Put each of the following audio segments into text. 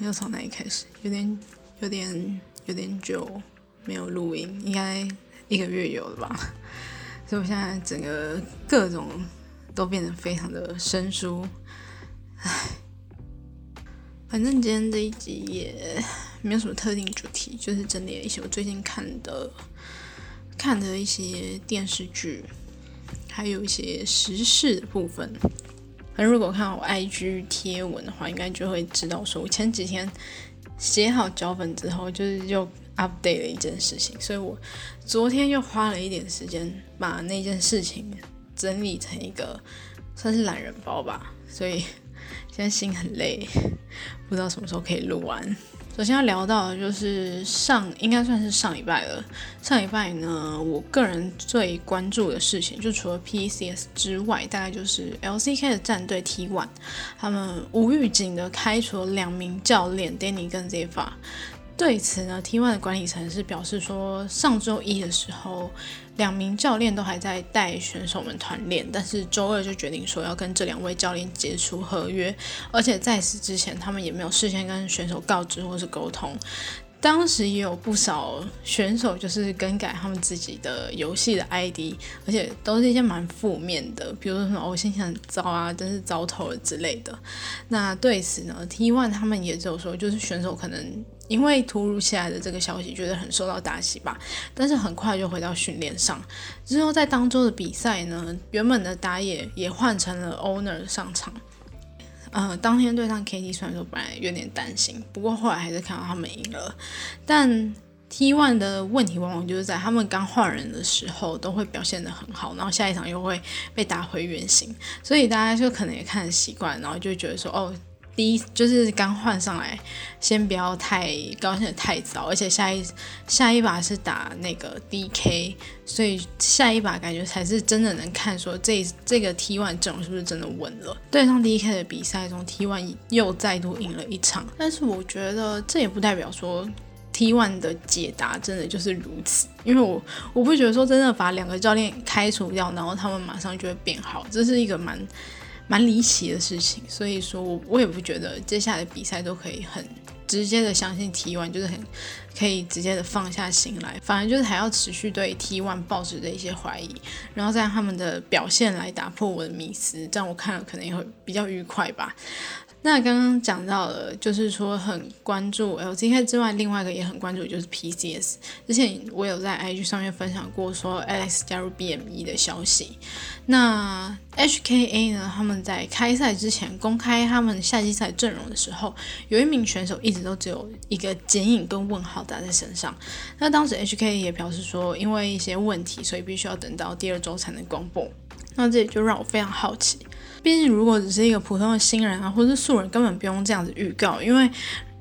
啊，要从哪里开始？有点、有点、有点久没有录音，应该一个月有了吧？所以我现在整个各种都变得非常的生疏。唉，反正今天这一集也没有什么特定主题，就是整理了一些我最近看的、看的一些电视剧，还有一些时事的部分。反正如果看我 IG 贴文的话，应该就会知道，说我前几天写好脚本之后，就是又 update 了一件事情，所以我昨天又花了一点时间把那件事情整理成一个算是懒人包吧，所以现在心很累，不知道什么时候可以录完。首先要聊到的就是上，应该算是上礼拜了。上礼拜呢，我个人最关注的事情，就除了 PCS 之外，大概就是 LCK 的战队 T1，他们无预警的开除了两名教练 Danny 跟 Zefa。对此呢，T1 的管理层是表示说，上周一的时候，两名教练都还在带选手们团练，但是周二就决定说要跟这两位教练解除合约，而且在此之前，他们也没有事先跟选手告知或是沟通。当时也有不少选手就是更改他们自己的游戏的 ID，而且都是一些蛮负面的，比如说什么“我心情很糟啊，真是糟透了”之类的。那对此呢，T1 他们也只有说，就是选手可能。因为突如其来的这个消息，觉得很受到打击吧。但是很快就回到训练上。之后在当周的比赛呢，原本的打野也换成了 Owner 上场。呃，当天对上 KT，虽然说本来有点担心，不过后来还是看到他们赢了。但 T1 的问题往往就是在他们刚换人的时候都会表现得很好，然后下一场又会被打回原形，所以大家就可能也看习惯，然后就觉得说哦。第一就是刚换上来，先不要太高兴的太早，而且下一下一把是打那个 DK，所以下一把感觉才是真的能看说这这个 T1 阵容是不是真的稳了。对上 DK 的比赛中，T1 又再度赢了一场，但是我觉得这也不代表说 T1 的解答真的就是如此，因为我我不觉得说真的把两个教练开除掉，然后他们马上就会变好，这是一个蛮。蛮离奇的事情，所以说我我也不觉得接下来比赛都可以很直接的相信 T1，就是很可以直接的放下心来，反而就是还要持续对 T1 报纸的一些怀疑，然后再让他们的表现来打破我的迷思，这样我看了可能也会比较愉快吧。那刚刚讲到了，就是说很关注 LCK 之外，另外一个也很关注就是 PCS。之前我有在 IG 上面分享过说 Alex 加入 BME 的消息。那 HKA 呢，他们在开赛之前公开他们夏季赛阵容的时候，有一名选手一直都只有一个剪影跟问号打在身上。那当时 HKA 也表示说，因为一些问题，所以必须要等到第二周才能公布。那这也就让我非常好奇。毕竟，如果只是一个普通的新人啊，或者是素人，根本不用这样子预告。因为，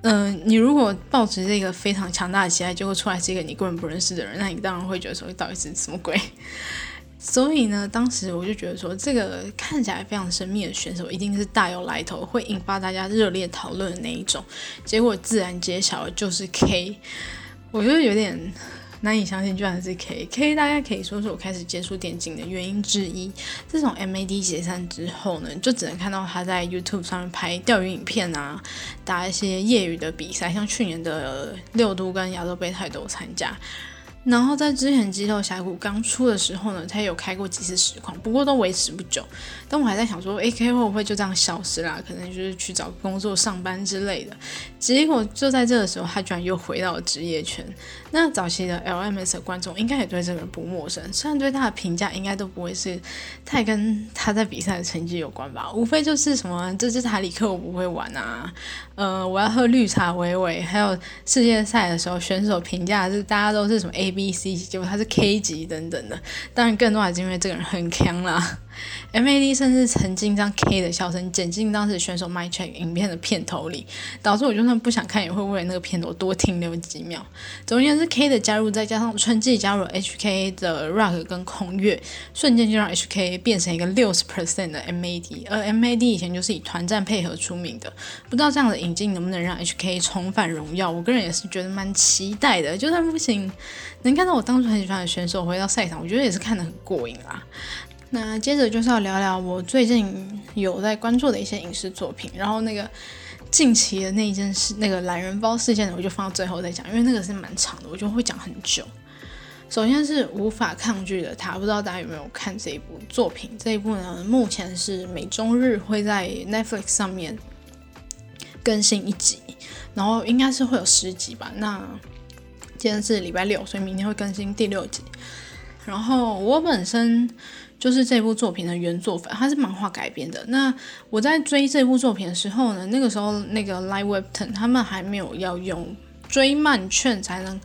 嗯，你如果抱持这个非常强大的期待，结果出来是一个你根本不认识的人，那你当然会觉得说，到底是什么鬼？所以呢，当时我就觉得说，这个看起来非常神秘的选手，一定是大有来头，会引发大家热烈讨论的那一种。结果自然揭晓，就是 K。我觉得有点。难以相信，居然是 K K，大概可以说是我开始接触电竞的原因之一。自从 MAD 解散之后呢，就只能看到他在 YouTube 上面拍钓鱼影片啊，打一些业余的比赛，像去年的六度跟亚洲杯他都参加。然后在之前《肌肉峡谷》刚出的时候呢，他有开过几次实况，不过都维持不久。但我还在想说，A K 会不会就这样消失啦？可能就是去找工作、上班之类的。结果就在这个时候，他居然又回到了职业圈。那早期的 L M S 的观众应该也对这个不陌生，虽然对他的评价应该都不会是太跟他在比赛的成绩有关吧，无非就是什么这支塔里克我不会玩啊，呃，我要喝绿茶维维，还有世界赛的时候选手评价是大家都是什么 A B B、C 结果他是 K 级等等的，当然更多还是因为这个人很强啦。MAD 甚至曾经将 K 的笑声剪进当时选手 My Check 影片的片头里，导致我就算不想看，也会为了那个片头多停留几秒。总而言之，K 的加入再加上春季加入 HK 的 Rock 跟空月，瞬间就让 HK 变成一个六十 percent 的 MAD。而 MAD 以前就是以团战配合出名的，不知道这样的引进能不能让 HK 重返荣耀？我个人也是觉得蛮期待的。就算不行，能看到我当初很喜欢的选手回到赛场，我觉得也是看得很过瘾啦。那接着就是要聊聊我最近有在关注的一些影视作品，然后那个近期的那一件事，那个懒人包事件，我就放到最后再讲，因为那个是蛮长的，我就会讲很久。首先是无法抗拒的他，不知道大家有没有看这一部作品？这一部呢，目前是每周日会在 Netflix 上面更新一集，然后应该是会有十集吧。那今天是礼拜六，所以明天会更新第六集。然后我本身就是这部作品的原作粉，它是漫画改编的。那我在追这部作品的时候呢，那个时候那个 Live Webton 他们还没有要用追漫券才能。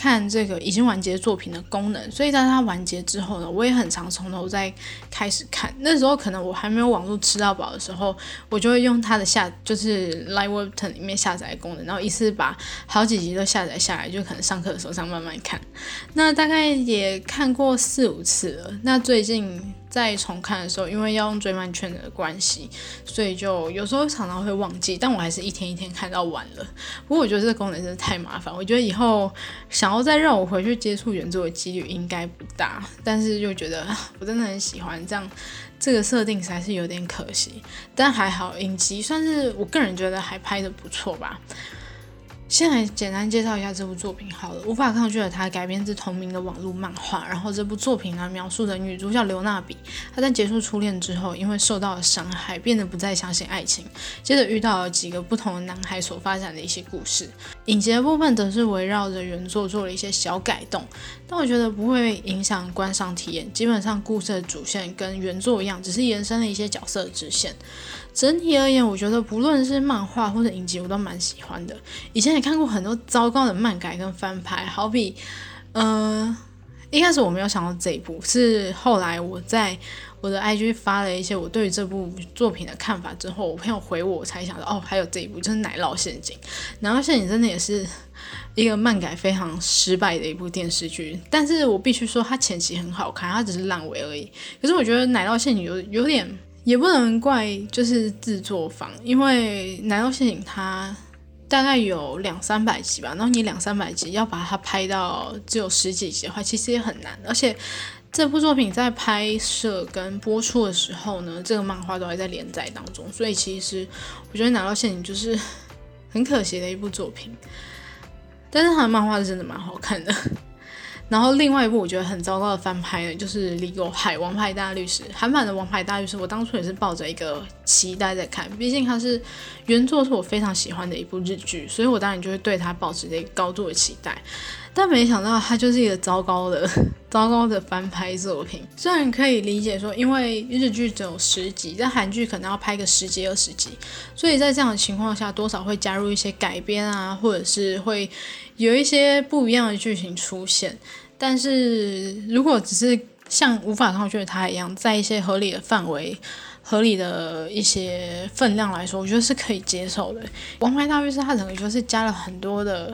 看这个已经完结作品的功能，所以在它完结之后呢，我也很常从头再开始看。那时候可能我还没有网络吃到饱的时候，我就会用它的下，就是 Live Webton 里面下载功能，然后一次把好几集都下载下来，就可能上课的时候上慢慢看。那大概也看过四五次了。那最近。在重看的时候，因为要用追漫圈的关系，所以就有时候常常会忘记。但我还是一天一天看到完了。不过我觉得这个功能真的太麻烦，我觉得以后想要再让我回去接触原作的几率应该不大。但是又觉得我真的很喜欢这样，这个设定还是有点可惜。但还好，影集算是我个人觉得还拍的不错吧。先来简单介绍一下这部作品好了。无法抗拒的他改编自同名的网络漫画，然后这部作品呢描述的女主角刘娜比，她在结束初恋之后，因为受到了伤害，变得不再相信爱情，接着遇到了几个不同的男孩所发展的一些故事。影集的部分则是围绕着原作做了一些小改动，但我觉得不会影响观赏体验。基本上故事的主线跟原作一样，只是延伸了一些角色的支线。整体而言，我觉得不论是漫画或者影集，我都蛮喜欢的。以前也看过很多糟糕的漫改跟翻拍，好比，呃，一开始我没有想到这一部，是后来我在我的 IG 发了一些我对于这部作品的看法之后，我朋友回我，才想到哦，还有这一部就是《奶酪陷阱》。《奶酪陷阱》真的也是一个漫改非常失败的一部电视剧，但是我必须说，它前期很好看，它只是烂尾而已。可是我觉得《奶酪陷阱》有有点。也不能怪就是制作方，因为《奶酪陷阱》它大概有两三百集吧，然后你两三百集要把它拍到只有十几集的话，其实也很难。而且这部作品在拍摄跟播出的时候呢，这个漫画都还在连载当中，所以其实我觉得《奶酪陷阱》就是很可惜的一部作品。但是它的漫画是真的蛮好看的。然后另外一部我觉得很糟糕的翻拍呢，就是《李狗海王牌大律师》韩版的《王牌大律师》，我当初也是抱着一个期待在看，毕竟它是原作是我非常喜欢的一部日剧，所以我当然就会对它保持着一个高度的期待。但没想到它就是一个糟糕的、糟糕的翻拍作品。虽然可以理解说，因为日剧只有十集，但韩剧可能要拍个十集、二十集，所以在这样的情况下，多少会加入一些改编啊，或者是会。有一些不一样的剧情出现，但是如果只是像无法抗拒的他一样，在一些合理的范围、合理的一些分量来说，我觉得是可以接受的。王牌大律师他整个就是加了很多的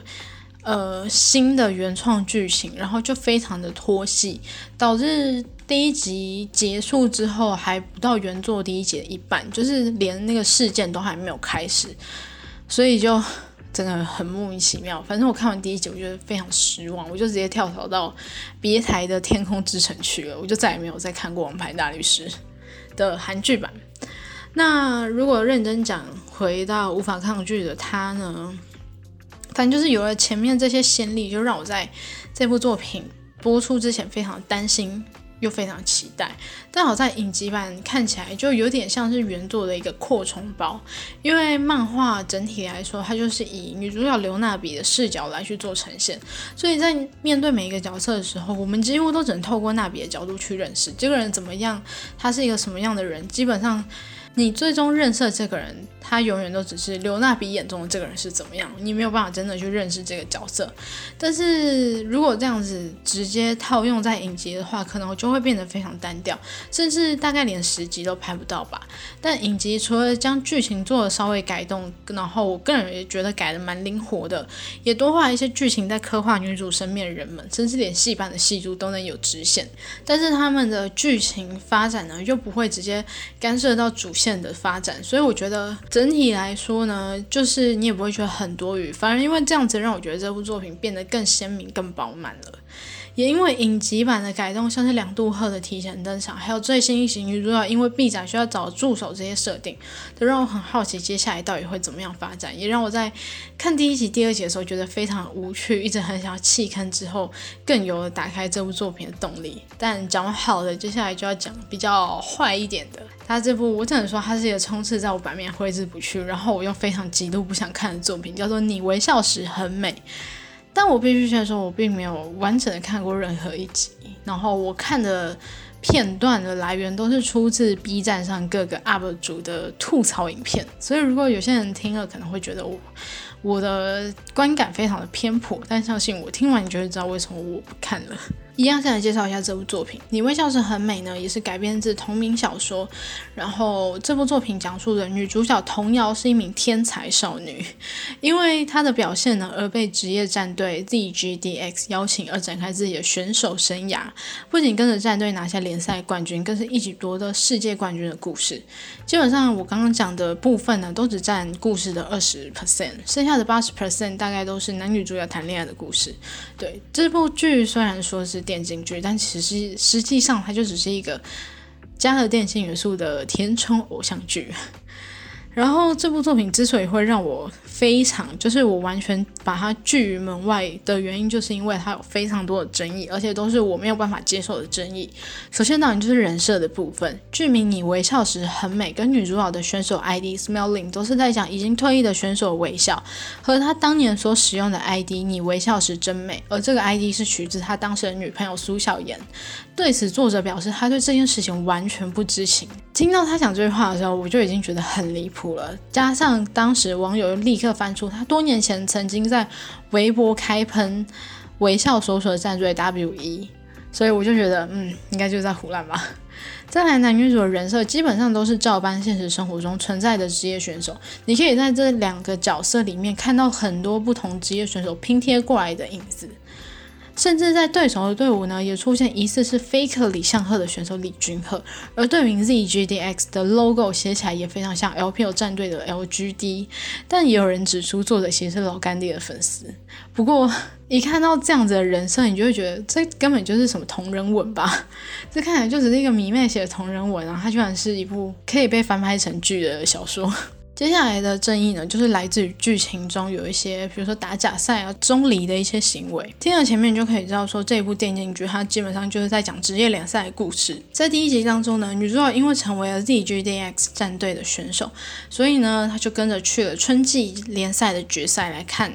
呃新的原创剧情，然后就非常的拖戏，导致第一集结束之后还不到原作第一集的一半，就是连那个事件都还没有开始，所以就。真的很莫名其妙，反正我看完第一集，我觉得非常失望，我就直接跳槽到别台的天空之城去了，我就再也没有再看过《王牌大律师》的韩剧版。那如果认真讲，回到无法抗拒的他呢，反正就是有了前面这些先例，就让我在这部作品播出之前非常担心。又非常期待，但好在影集版看起来就有点像是原作的一个扩充包，因为漫画整体来说，它就是以女主角刘娜比的视角来去做呈现，所以在面对每一个角色的时候，我们几乎都只能透过娜比的角度去认识这个人怎么样，他是一个什么样的人，基本上。你最终认识这个人，他永远都只是刘娜比眼中的这个人是怎么样，你没有办法真的去认识这个角色。但是如果这样子直接套用在影集的话，可能就会变得非常单调，甚至大概连十集都拍不到吧。但影集除了将剧情做了稍微改动，然后我个人也觉得改的蛮灵活的，也多画一些剧情在刻画女主身边的人们，甚至连戏班的戏珠都能有支线。但是他们的剧情发展呢，又不会直接干涉到主线。线的发展，所以我觉得整体来说呢，就是你也不会觉得很多余，反而因为这样子让我觉得这部作品变得更鲜明、更饱满了。也因为影集版的改动，像是两度鹤的提前登场，还有最新一集女主角因为 B 展需要找助手这些设定，都让我很好奇接下来到底会怎么样发展，也让我在看第一集、第二集的时候觉得非常无趣，一直很想要弃坑，之后更有了打开这部作品的动力。但讲完好的，接下来就要讲比较坏一点的。他这部我只能说，它是一个充斥在我版面挥之不去，然后我又非常极度不想看的作品，叫做《你微笑时很美》。但我必须先说，我并没有完整的看过任何一集，然后我看的片段的来源都是出自 B 站上各个 UP 主的吐槽影片，所以如果有些人听了可能会觉得我我的观感非常的偏颇，但相信我听完你就会知道为什么我不看了。一样，先来介绍一下这部作品。你微笑时很美呢，也是改编自同名小说。然后这部作品讲述的女主角童瑶是一名天才少女，因为她的表现呢而被职业战队 ZGDX 邀请而展开自己的选手生涯。不仅跟着战队拿下联赛冠军，更是一举夺得世界冠军的故事。基本上我刚刚讲的部分呢，都只占故事的二十 percent，剩下的八十 percent 大概都是男女主角谈恋爱的故事。对这部剧虽然说是。电竞剧，但其实实际上它就只是一个加了电信元素的填充偶像剧。然后这部作品之所以会让我非常，就是我完全把它拒于门外的原因，就是因为它有非常多的争议，而且都是我没有办法接受的争议。首先当然就是人设的部分，剧名你微笑时很美，跟女主角的选手 ID Smiling 都是在讲已经退役的选手微笑，和他当年所使用的 ID 你微笑时真美，而这个 ID 是取自他当时的女朋友苏小妍。对此，作者表示他对这件事情完全不知情。听到他讲这句话的时候，我就已经觉得很离谱了。加上当时网友立刻翻出他多年前曾经在微博开喷微笑所属的战队 W 一，所以我就觉得，嗯，应该就是在胡乱吧。再来，男女主的人设基本上都是照搬现实生活中存在的职业选手，你可以在这两个角色里面看到很多不同职业选手拼贴过来的影子。甚至在对手的队伍呢，也出现疑似是 Faker 李相赫的选手李俊赫，而队名 ZGDX 的 logo 写起来也非常像 LPL 战队的 LGD，但也有人指出作者其实是老干爹的粉丝。不过一看到这样子的人设，你就会觉得这根本就是什么同人文吧？这看起来就只是一个迷妹写的同人文啊，它居然是一部可以被翻拍成剧的小说。接下来的争议呢，就是来自于剧情中有一些，比如说打假赛啊、中离的一些行为。听了前面，就可以知道说，这部电竞剧它基本上就是在讲职业联赛的故事。在第一集当中呢，女主角因为成为了 ZGDX 战队的选手，所以呢，她就跟着去了春季联赛的决赛来看。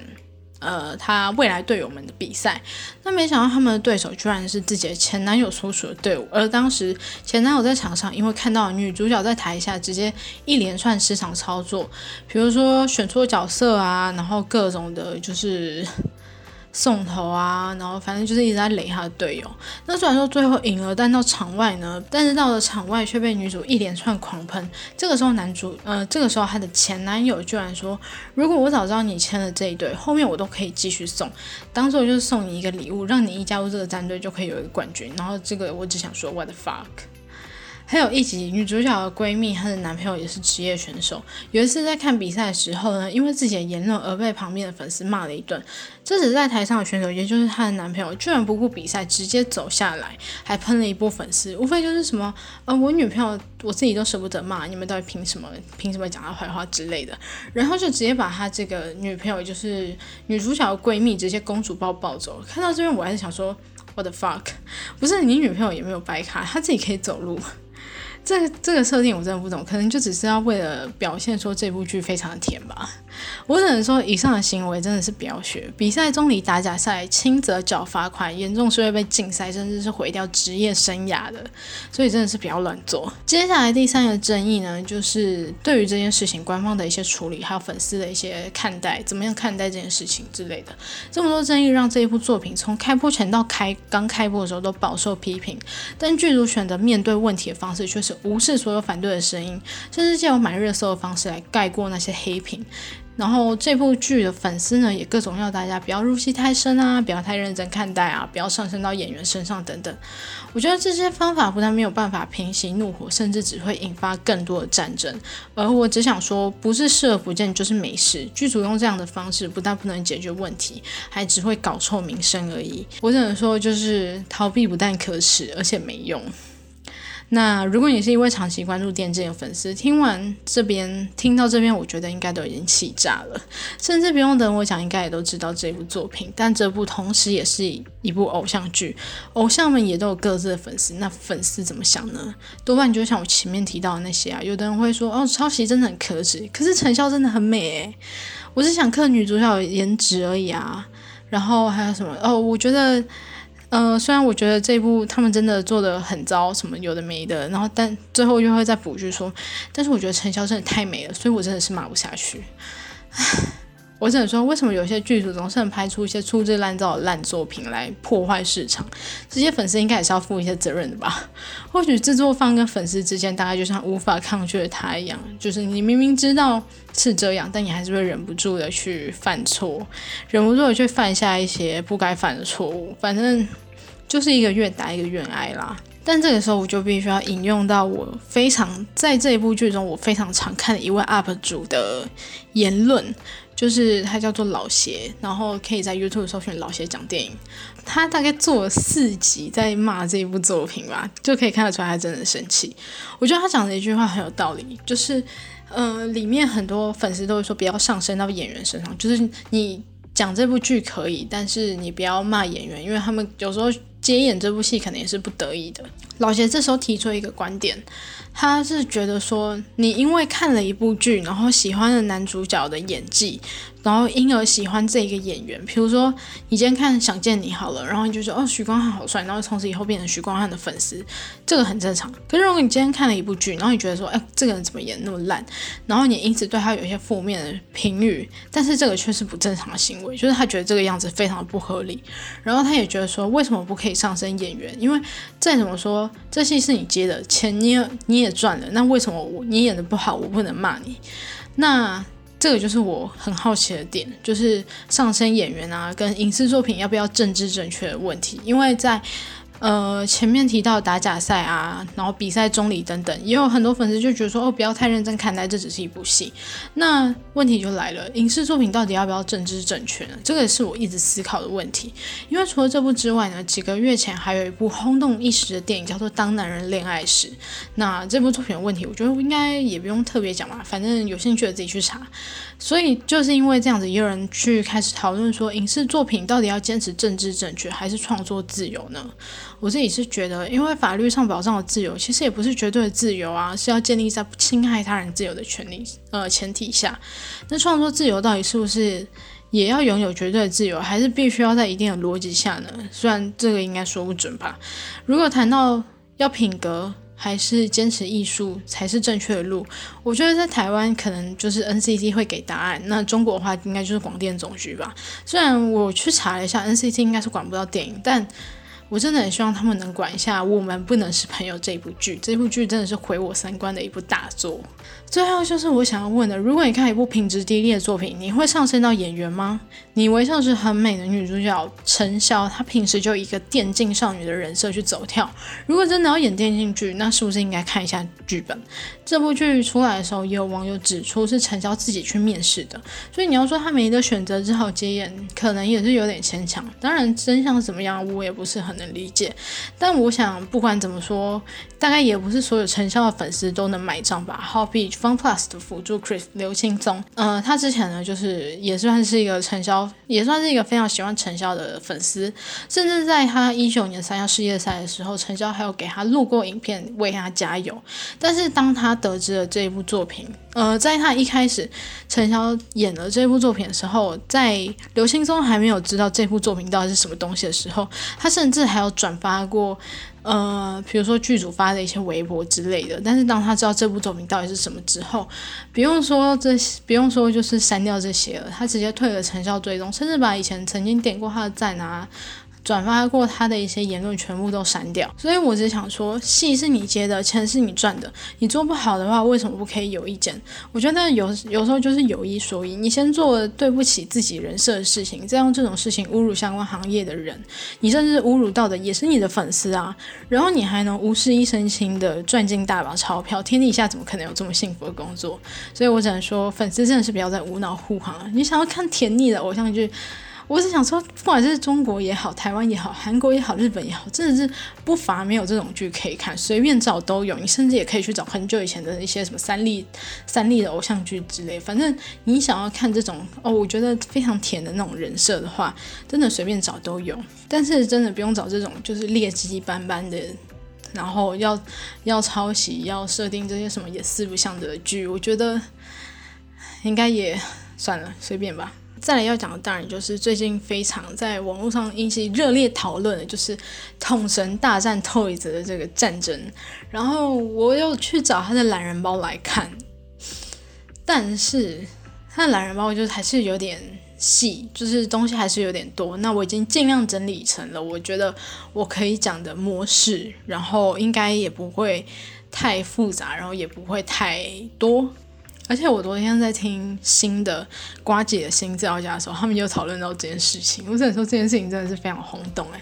呃，他未来队友们的比赛，那没想到他们的对手居然是自己的前男友所属的队伍，而当时前男友在场上，因为看到女主角在台下直接一连串失常操作，比如说选错角色啊，然后各种的就是。送头啊，然后反正就是一直在雷他的队友。那虽然说最后赢了，但到场外呢，但是到了场外却被女主一连串狂喷。这个时候男主，呃，这个时候他的前男友居然说：“如果我早知道你签了这一队，后面我都可以继续送，当做就是送你一个礼物，让你一加入这个战队就可以有一个冠军。”然后这个我只想说，What the fuck。还有一集，女主角的闺蜜，她的男朋友也是职业选手。有一次在看比赛的时候呢，因为自己的言论而被旁边的粉丝骂了一顿。这时在台上的选手，也就是她的男朋友，居然不顾比赛，直接走下来，还喷了一波粉丝。无非就是什么，呃，我女朋友我自己都舍不得骂，你们到底凭什么？凭什么讲她坏话之类的？然后就直接把她这个女朋友，就是女主角的闺蜜，直接公主抱抱走。看到这边，我还是想说，What the fuck？不是你女朋友也没有白卡，她自己可以走路。这个这个设定我真的不懂，可能就只是要为了表现说这部剧非常的甜吧。我只能说，以上的行为真的是不要学。比赛中离打假赛，轻则缴罚款，严重是会被禁赛，甚至是毁掉职业生涯的。所以真的是不要乱做。接下来第三个争议呢，就是对于这件事情官方的一些处理，还有粉丝的一些看待，怎么样看待这件事情之类的。这么多争议让这一部作品从开播前到开刚开播的时候都饱受批评，但剧组选择面对问题的方式却是无视所有反对的声音，甚至借由买热搜的方式来盖过那些黑屏。然后这部剧的粉丝呢，也各种要大家不要入戏太深啊，不要太认真看待啊，不要上升到演员身上等等。我觉得这些方法不但没有办法平息怒火，甚至只会引发更多的战争。而我只想说，不是视而不见就是没事。剧组用这样的方式，不但不能解决问题，还只会搞臭名声而已。我只能说，就是逃避不但可耻，而且没用。那如果你是一位长期关注电竞的粉丝，听完这边听到这边，我觉得应该都已经气炸了，甚至不用等我讲，应该也都知道这部作品。但这部同时也是一部偶像剧，偶像们也都有各自的粉丝。那粉丝怎么想呢？多半就像我前面提到的那些啊，有的人会说哦，抄袭真的很可耻，可是成效真的很美诶。我是想看女主角颜值而已啊。然后还有什么哦？我觉得。呃，虽然我觉得这一部他们真的做的很糟，什么有的没的，然后但最后又会再补句说，但是我觉得陈潇真的太美了，所以我真的是骂不下去。唉，我只能说，为什么有些剧组总是能拍出一些粗制滥造的烂作品来破坏市场？这些粉丝应该也是要负一些责任的吧？或许制作方跟粉丝之间大概就像无法抗拒的他一样，就是你明明知道是这样，但你还是会忍不住的去犯错，忍不住的去犯下一些不该犯的错误，反正。就是一个愿打一个愿挨啦，但这个时候我就必须要引用到我非常在这一部剧中我非常常看的一位 UP 主的言论，就是他叫做老邪，然后可以在 YouTube 搜寻老邪讲电影，他大概做了四集在骂这一部作品吧，就可以看得出来他真的生气。我觉得他讲的一句话很有道理，就是呃，里面很多粉丝都会说不要上升到演员身上，就是你讲这部剧可以，但是你不要骂演员，因为他们有时候。接演这部戏可能也是不得已的。老邪这时候提出一个观点，他是觉得说，你因为看了一部剧，然后喜欢了男主角的演技。然后因而喜欢这一个演员，比如说你今天看《想见你》好了，然后你就说哦许光汉好帅，然后从此以后变成许光汉的粉丝，这个很正常。可是如果你今天看了一部剧，然后你觉得说哎这个人怎么演那么烂，然后你因此对他有一些负面的评语，但是这个却是不正常的行为，就是他觉得这个样子非常的不合理。然后他也觉得说为什么不可以上升演员？因为再怎么说这戏是你接的钱，你也也赚了，那为什么我你演的不好我不能骂你？那。这个就是我很好奇的点，就是上升演员啊，跟影视作品要不要政治正确的问题，因为在。呃，前面提到打假赛啊，然后比赛中离等等，也有很多粉丝就觉得说，哦，不要太认真看待，这只是一部戏。那问题就来了，影视作品到底要不要政治正确呢？这个是我一直思考的问题。因为除了这部之外呢，几个月前还有一部轰动一时的电影叫做《当男人恋爱时》。那这部作品的问题，我觉得应该也不用特别讲嘛，反正有兴趣的自己去查。所以就是因为这样子，也有人去开始讨论说，影视作品到底要坚持政治正确，还是创作自由呢？我自己是觉得，因为法律上保障的自由，其实也不是绝对的自由啊，是要建立在不侵害他人自由的权利呃前提下。那创作自由到底是不是也要拥有绝对的自由，还是必须要在一定的逻辑下呢？虽然这个应该说不准吧。如果谈到要品格。还是坚持艺术才是正确的路。我觉得在台湾可能就是 NCT 会给答案，那中国的话应该就是广电总局吧。虽然我去查了一下，NCT 应该是管不到电影，但。我真的很希望他们能管一下《我们不能是朋友》这部剧，这部剧真的是毁我三观的一部大作。最后就是我想要问的，如果你看一部品质低劣的作品，你会上升到演员吗？你微笑是很美的女主角陈晓，她平时就一个电竞少女的人设去走跳。如果真的要演电竞剧，那是不是应该看一下剧本？这部剧出来的时候，也有网友指出是陈晓自己去面试的，所以你要说她没得选择，只好接演，可能也是有点牵强。当然真相怎么样，我也不是很。能理解，但我想不管怎么说，大概也不是所有陈潇的粉丝都能买账吧。好比 Fun Plus 的辅助 Chris 刘青松，呃，他之前呢就是也算是一个陈潇，也算是一个非常喜欢陈潇的粉丝，甚至在他一九年参加世界赛的时候，陈潇还有给他录过影片为他加油。但是当他得知了这一部作品，呃，在他一开始陈潇演了这部作品的时候，在刘青松还没有知道这部作品到底是什么东西的时候，他甚至还有转发过，呃，比如说剧组发的一些微博之类的。但是当他知道这部作品到底是什么之后，不用说这，不用说就是删掉这些了，他直接退了陈潇追踪，甚至把以前曾经点过他的赞啊。转发过他的一些言论全部都删掉。所以我只想说，戏是你接的，钱是你赚的，你做不好的话，为什么不可以有意见？我觉得有有时候就是有一说一，你先做对不起自己人设的事情，再用这种事情侮辱相关行业的人，你甚至侮辱到的也是你的粉丝啊。然后你还能无事一身轻的赚进大把钞票，天底下怎么可能有这么幸福的工作？所以我只能说，粉丝真的是不要再无脑护航了。你想要看甜腻的偶像剧？我是想说，不管是中国也好，台湾也好，韩国也好，日本也好，真的是不乏没有这种剧可以看，随便找都有。你甚至也可以去找很久以前的一些什么三立、三立的偶像剧之类。反正你想要看这种哦，我觉得非常甜的那种人设的话，真的随便找都有。但是真的不用找这种就是劣迹斑斑的，然后要要抄袭、要设定这些什么也四不像的剧，我觉得应该也算了，随便吧。再来要讲的当然就是最近非常在网络上引起热烈讨论的，就是统神大战 Toys 的这个战争。然后我又去找他的懒人包来看，但是他的懒人包就是还是有点细，就是东西还是有点多。那我已经尽量整理成了我觉得我可以讲的模式，然后应该也不会太复杂，然后也不会太多。而且我昨天在听新的瓜姐的新造家的时候，他们有讨论到这件事情。我只能说这件事情真的是非常轰动哎。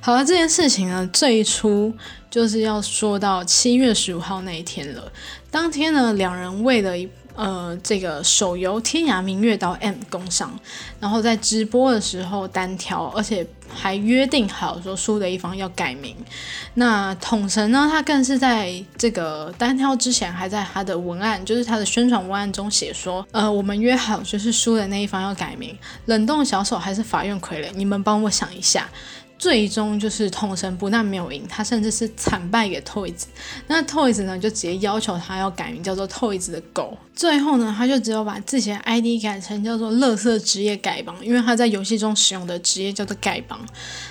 好了，这件事情呢，最初就是要说到七月十五号那一天了。当天呢，两人为了一。呃，这个手游《天涯明月刀 M》工商，然后在直播的时候单挑，而且还约定好说输的一方要改名。那统神呢，他更是在这个单挑之前，还在他的文案，就是他的宣传文案中写说，呃，我们约好就是输的那一方要改名。冷冻小手还是法院傀儡？你们帮我想一下。最终就是统神不但没有赢，他甚至是惨败给 Toys。那 Toys 呢，就直接要求他要改名叫做 Toys 的狗。最后呢，他就只有把自己的 ID 改成叫做“乐色职业丐帮”，因为他在游戏中使用的职业叫做丐帮，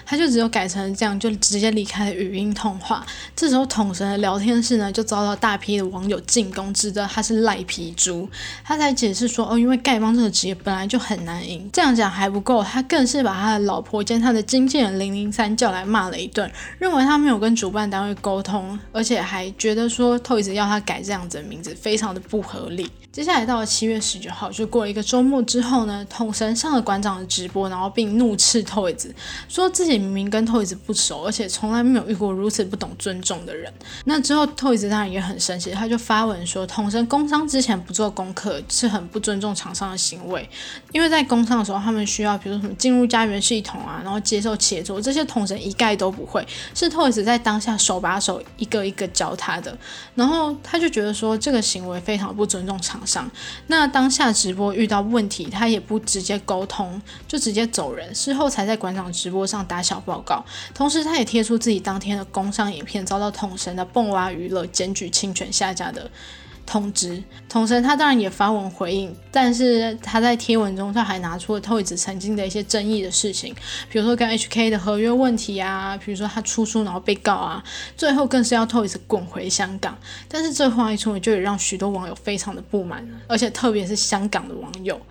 他就只有改成这样，就直接离开了语音通话。这时候统神的聊天室呢，就遭到大批的网友进攻，指责他是赖皮猪。他才解释说，哦，因为丐帮这个职业本来就很难赢。这样讲还不够，他更是把他的老婆兼他的经纪人零零。三叫来骂了一顿，认为他没有跟主办单位沟通，而且还觉得说 Toys 要他改这样子的名字非常的不合理。接下来到了七月十九号，就过了一个周末之后呢，统神上了馆长的直播，然后并怒斥 Toys，说自己明明跟 Toys 不熟，而且从来没有遇过如此不懂尊重的人。那之后 Toys 当然也很生气，他就发文说，统神工商之前不做功课是很不尊重厂商的行为，因为在工商的时候，他们需要比如说什么进入家园系统啊，然后接受协作。这些同神一概都不会，是 Toys 在当下手把手一个一个教他的，然后他就觉得说这个行为非常不尊重厂商。那当下直播遇到问题，他也不直接沟通，就直接走人，事后才在馆长直播上打小报告。同时，他也贴出自己当天的工商影片，遭到统神的蹦蛙娱乐检举侵权下架的。通知同时，他当然也发文回应，但是他在贴文中，他还拿出了 Toys 曾经的一些争议的事情，比如说跟 HK 的合约问题啊，比如说他出书然后被告啊，最后更是要 Toys 滚回香港。但是这话一出，就也让许多网友非常的不满，而且特别是香港的网友。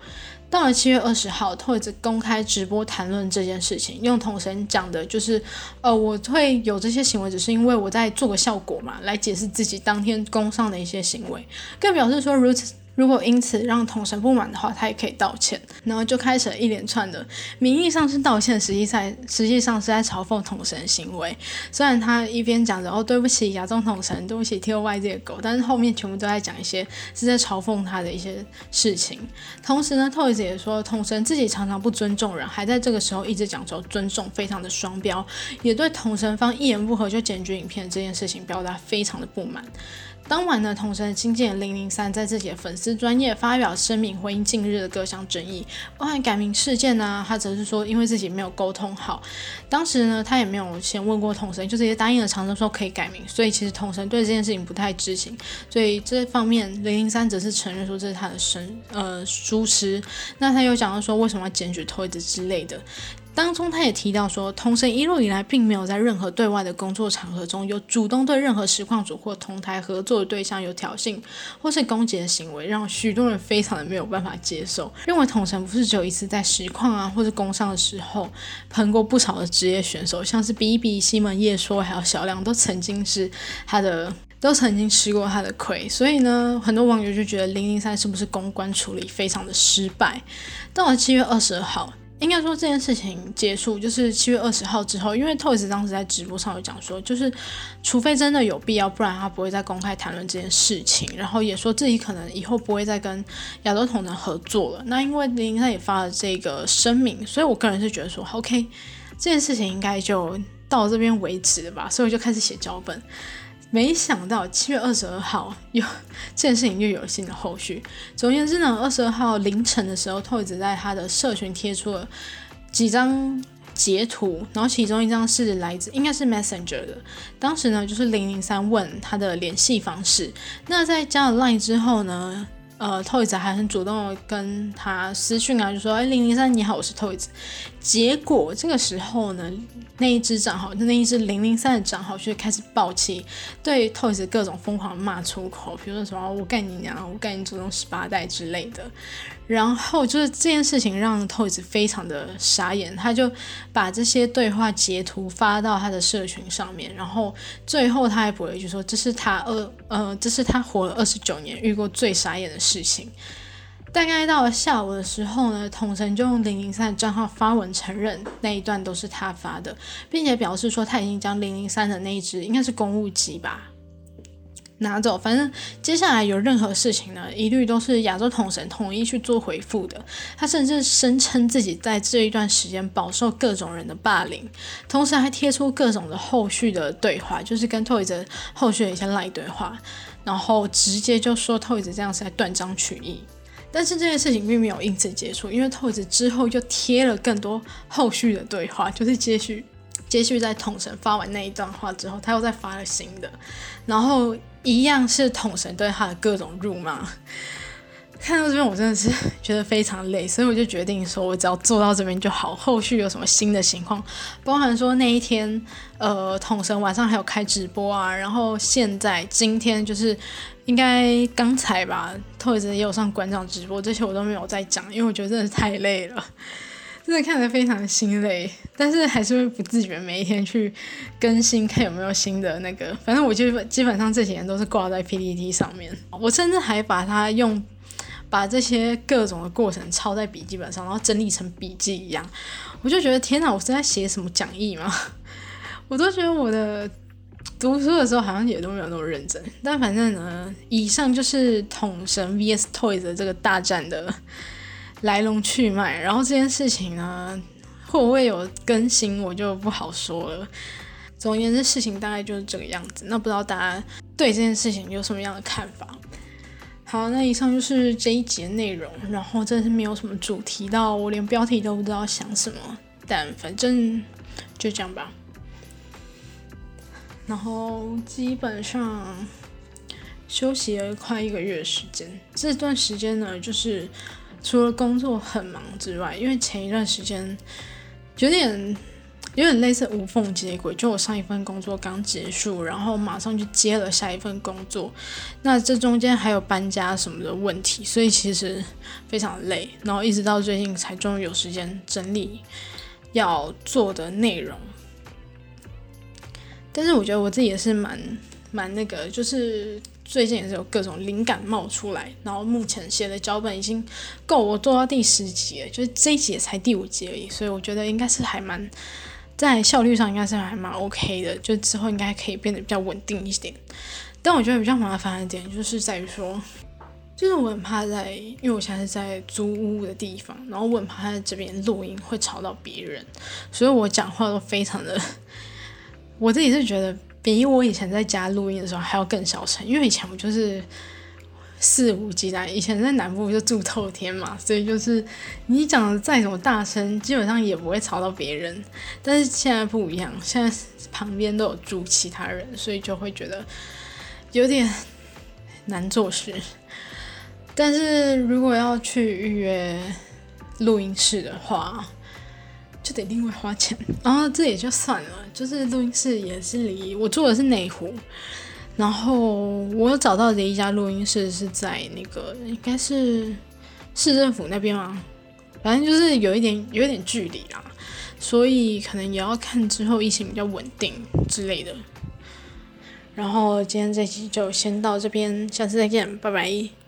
到了七月二十号，Toys 公开直播谈论这件事情，用统神讲的就是，呃，我会有这些行为，只是因为我在做个效果嘛，来解释自己当天工上的一些行为，更表示说如此。如果因此让统神不满的话，他也可以道歉，然后就开始了一连串的名义上是道歉，实际在实际上是在嘲讽统神行为。虽然他一边讲着哦对不起亚中统神，对不起 T O Y 这个狗，但是后面全部都在讲一些是在嘲讽他的一些事情。同时呢，Toys 也说统神自己常常不尊重人，还在这个时候一直讲说尊重，非常的双标，也对统神方一言不合就检举影片这件事情表达非常的不满。当晚呢，同神经纪人零零三在自己的粉丝专业发表声明，回应近日的各项争议，包含改名事件呢。他则是说，因为自己没有沟通好，当时呢，他也没有先问过同神，就直接答应了长生说可以改名，所以其实同神对这件事情不太知情。所以这方面，零零三则是承认说这是他的生呃疏失。那他又讲到说，为什么要检举推子之类的。当中他也提到说，同神一路以来并没有在任何对外的工作场合中有主动对任何实况组或同台合作的对象有挑衅或是攻击的行为，让许多人非常的没有办法接受，认为同神不是只有一次在实况啊或是工商的时候喷过不少的职业选手，像是比比、西门叶说还有小亮都曾经是他的。都曾经吃过他的亏，所以呢，很多网友就觉得零零三是不是公关处理非常的失败。到了七月二十二号，应该说这件事情结束，就是七月二十号之后，因为 Toys 当时在直播上有讲说，就是除非真的有必要，不然他不会再公开谈论这件事情。然后也说自己可能以后不会再跟亚洲同城合作了。那因为零零三也发了这个声明，所以我个人是觉得说，OK，这件事情应该就到这边为止了吧。所以我就开始写脚本。没想到七月二十二号有这件事情又有新的后续。总而言之呢，二十二号凌晨的时候，Toys 在他的社群贴出了几张截图，然后其中一张是来自应该是 Messenger 的。当时呢，就是零零三问他的联系方式。那在加了 Line 之后呢？呃，Toys 还很主动跟他私讯啊，就说：“哎，零零三你好，我是 Toys。”结果这个时候呢，那一只账号，那一只零零三的账号却开始暴起，对 Toys 各种疯狂骂出口，比如说什么“我干你娘”“我干你祖宗十八代”之类的。然后就是这件事情让 Toys 非常的傻眼，他就把这些对话截图发到他的社群上面，然后最后他还补了一句说：“这是他二呃，这是他活了二十九年遇过最傻眼的事情。”大概到了下午的时候呢，统神就用零零三的账号发文承认那一段都是他发的，并且表示说他已经将零零三的那一只应该是公务机吧。拿走，反正接下来有任何事情呢，一律都是亚洲统神统一去做回复的。他甚至声称自己在这一段时间饱受各种人的霸凌，同时还贴出各种的后续的对话，就是跟 Toys 后续的一些赖对话，然后直接就说 Toys 这样是在断章取义。但是这件事情并没有因此结束，因为透子之后又贴了更多后续的对话，就是接续。接续在统神发完那一段话之后，他又再发了新的，然后一样是统神对他的各种辱骂。看到这边，我真的是觉得非常累，所以我就决定说，我只要做到这边就好。后续有什么新的情况，包含说那一天，呃，统神晚上还有开直播啊，然后现在今天就是应该刚才吧，兔子也有上馆长直播，这些我都没有再讲，因为我觉得真的太累了。真的看得非常心累，但是还是会不自觉每一天去更新，看有没有新的那个。反正我就基本上这几年都是挂在 PPT 上面，我甚至还把它用把这些各种的过程抄在笔记本上，然后整理成笔记一样。我就觉得天哪，我是在写什么讲义吗？我都觉得我的读书的时候好像也都没有那么认真。但反正呢，以上就是统神 VS Toys 的这个大战的。来龙去脉，然后这件事情呢，会不会有更新，我就不好说了。总而言之，事情大概就是这个样子。那不知道大家对这件事情有什么样的看法？好，那以上就是这一节内容。然后真的是没有什么主题，到我连标题都不知道想什么。但反正就这样吧。然后基本上休息了快一个月时间，这段时间呢，就是。除了工作很忙之外，因为前一段时间有点有点类似无缝接轨，就我上一份工作刚结束，然后马上就接了下一份工作，那这中间还有搬家什么的问题，所以其实非常累，然后一直到最近才终于有时间整理要做的内容。但是我觉得我自己也是蛮蛮那个，就是。最近也是有各种灵感冒出来，然后目前写的脚本已经够我做到第十集了，就是这一集才第五集而已，所以我觉得应该是还蛮在效率上应该是还蛮 OK 的，就之后应该可以变得比较稳定一点。但我觉得比较麻烦的点就是在于说，就是我很怕在，因为我现在是在租屋的地方，然后我很怕在这边录音会吵到别人，所以我讲话都非常的，我自己是觉得。比我以前在家录音的时候还要更小声，因为以前我就是肆无忌惮。以前在南部就住透天嘛，所以就是你讲的再怎么大声，基本上也不会吵到别人。但是现在不一样，现在旁边都有住其他人，所以就会觉得有点难做事。但是如果要去预约录音室的话，就得另外花钱。然后这也就算了，就是录音室也是离我住的是内湖，然后我找到的一家录音室是在那个应该是市政府那边嘛，反正就是有一点有一点距离啦，所以可能也要看之后疫情比较稳定之类的。然后今天这期就先到这边，下次再见，拜拜。